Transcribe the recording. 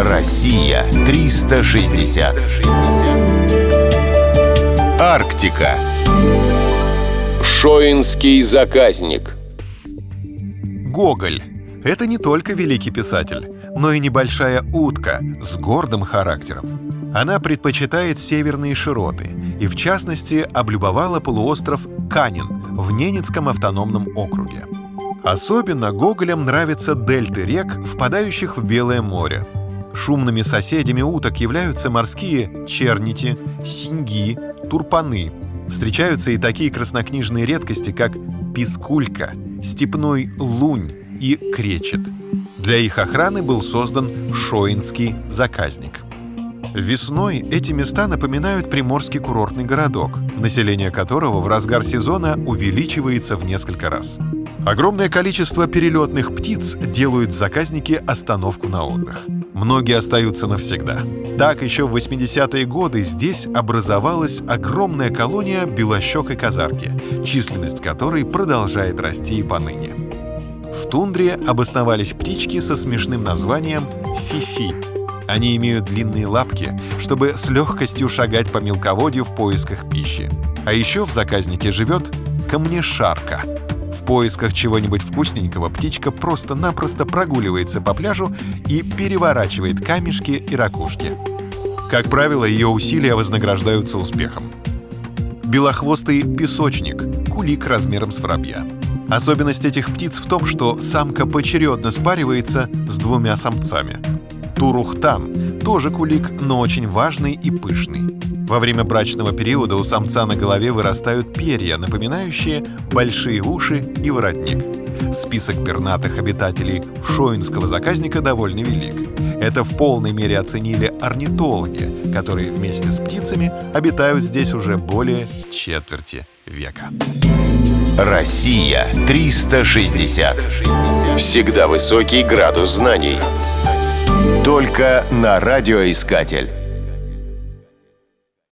Россия 360. Арктика. Шоинский заказник. Гоголь — это не только великий писатель, но и небольшая утка с гордым характером. Она предпочитает северные широты и, в частности, облюбовала полуостров Канин в Ненецком автономном округе. Особенно Гоголям нравятся дельты рек, впадающих в Белое море. Шумными соседями уток являются морские чернити, синьги, турпаны. Встречаются и такие краснокнижные редкости, как пискулька, степной лунь и кречет. Для их охраны был создан Шоинский заказник. Весной эти места напоминают приморский курортный городок, население которого в разгар сезона увеличивается в несколько раз. Огромное количество перелетных птиц делают в заказнике остановку на отдых. Многие остаются навсегда. Так еще в 80-е годы здесь образовалась огромная колония белощекой казарки, численность которой продолжает расти и поныне. В тундре обосновались птички со смешным названием «фифи». Они имеют длинные лапки, чтобы с легкостью шагать по мелководью в поисках пищи. А еще в заказнике живет камнешарка — в поисках чего-нибудь вкусненького птичка просто-напросто прогуливается по пляжу и переворачивает камешки и ракушки. Как правило, ее усилия вознаграждаются успехом. Белохвостый песочник — кулик размером с воробья. Особенность этих птиц в том, что самка поочередно спаривается с двумя самцами. Турухтан — тоже кулик, но очень важный и пышный. Во время брачного периода у самца на голове вырастают перья, напоминающие большие уши и воротник. Список пернатых обитателей шоинского заказника довольно велик. Это в полной мере оценили орнитологи, которые вместе с птицами обитают здесь уже более четверти века. Россия 360. Всегда высокий градус знаний. Только на радиоискатель.